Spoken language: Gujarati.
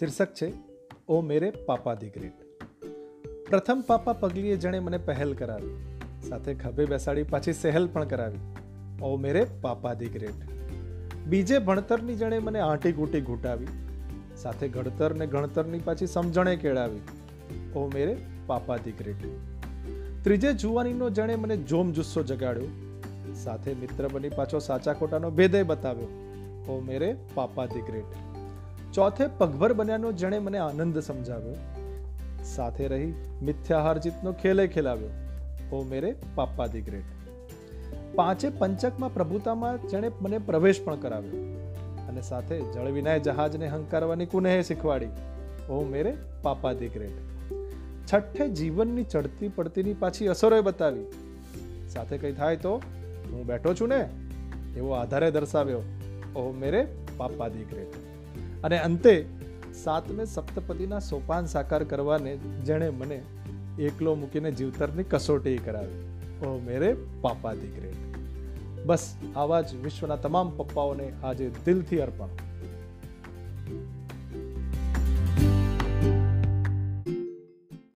શીર્ષક છે, ઓ મેરે પાપા ધી ગ્રેટ. પ્રથમ પાપા પગલીએ જેણે મને પહેલ કરાવી, સાથે ખભે બેસાડી પાછી સહેલ પણ કરાવી, ઓ મેરે પાપા ધી ગ્રેટ. બીજે ભણતરની જણે મને આંટી કૂટી ઘૂંટાવી, સાથે ઘડતર ને ગણતરની પાછી સમજણે કેળાવી, ઓ મેરે પાપા ધી ગ્રેટ. ત્રીજે જુવાનીનો જણે મને જોમ જુસ્સો જગાડ્યો, સાથે મિત્ર બની પાછો સાચા ખોટાનો ભેદય બતાવ્યો, ઓ મેરે પાપા ધી ગ્રેટ. ચોથે પગભર બન્યાનો જેણે મને આનંદ સમજાવ્યો. સાથે રહી મિથ્યા હાર ખેલે ખેલાવ્યો. ઓ મેરે પાપા ધી ગ્રેટ. પાંચે પંચકમાં પ્રભુતામાં જેણે મને પ્રવેશ પણ કરાવ્યો. અને સાથે જળ વિનાય જહાજને હંકારવાની કુનેહ શીખવાડી. ઓ મેરે પાપા ધી ગ્રેટ. છઠ્ઠે જીવનની ચડતી પડતીની પાછી અસરોએ બતાવી. સાથે કંઈ થાય તો હું બેઠો છું ને, એવો આધારે દર્શાવ્યો. ઓ મેરે પાપા ધી ગ્રેટ. અને અંતે સાતમે સપ્તપદીના સોપાન સાકાર કરવાને જેણે મને એકલો મૂકીને જીવતરની કસોટી કરાવી. ઓ મેરે પાપા દીકરે. બસ આવા જ વિશ્વના તમામ પપ્પાઓને આજે દિલથી અર્પણ.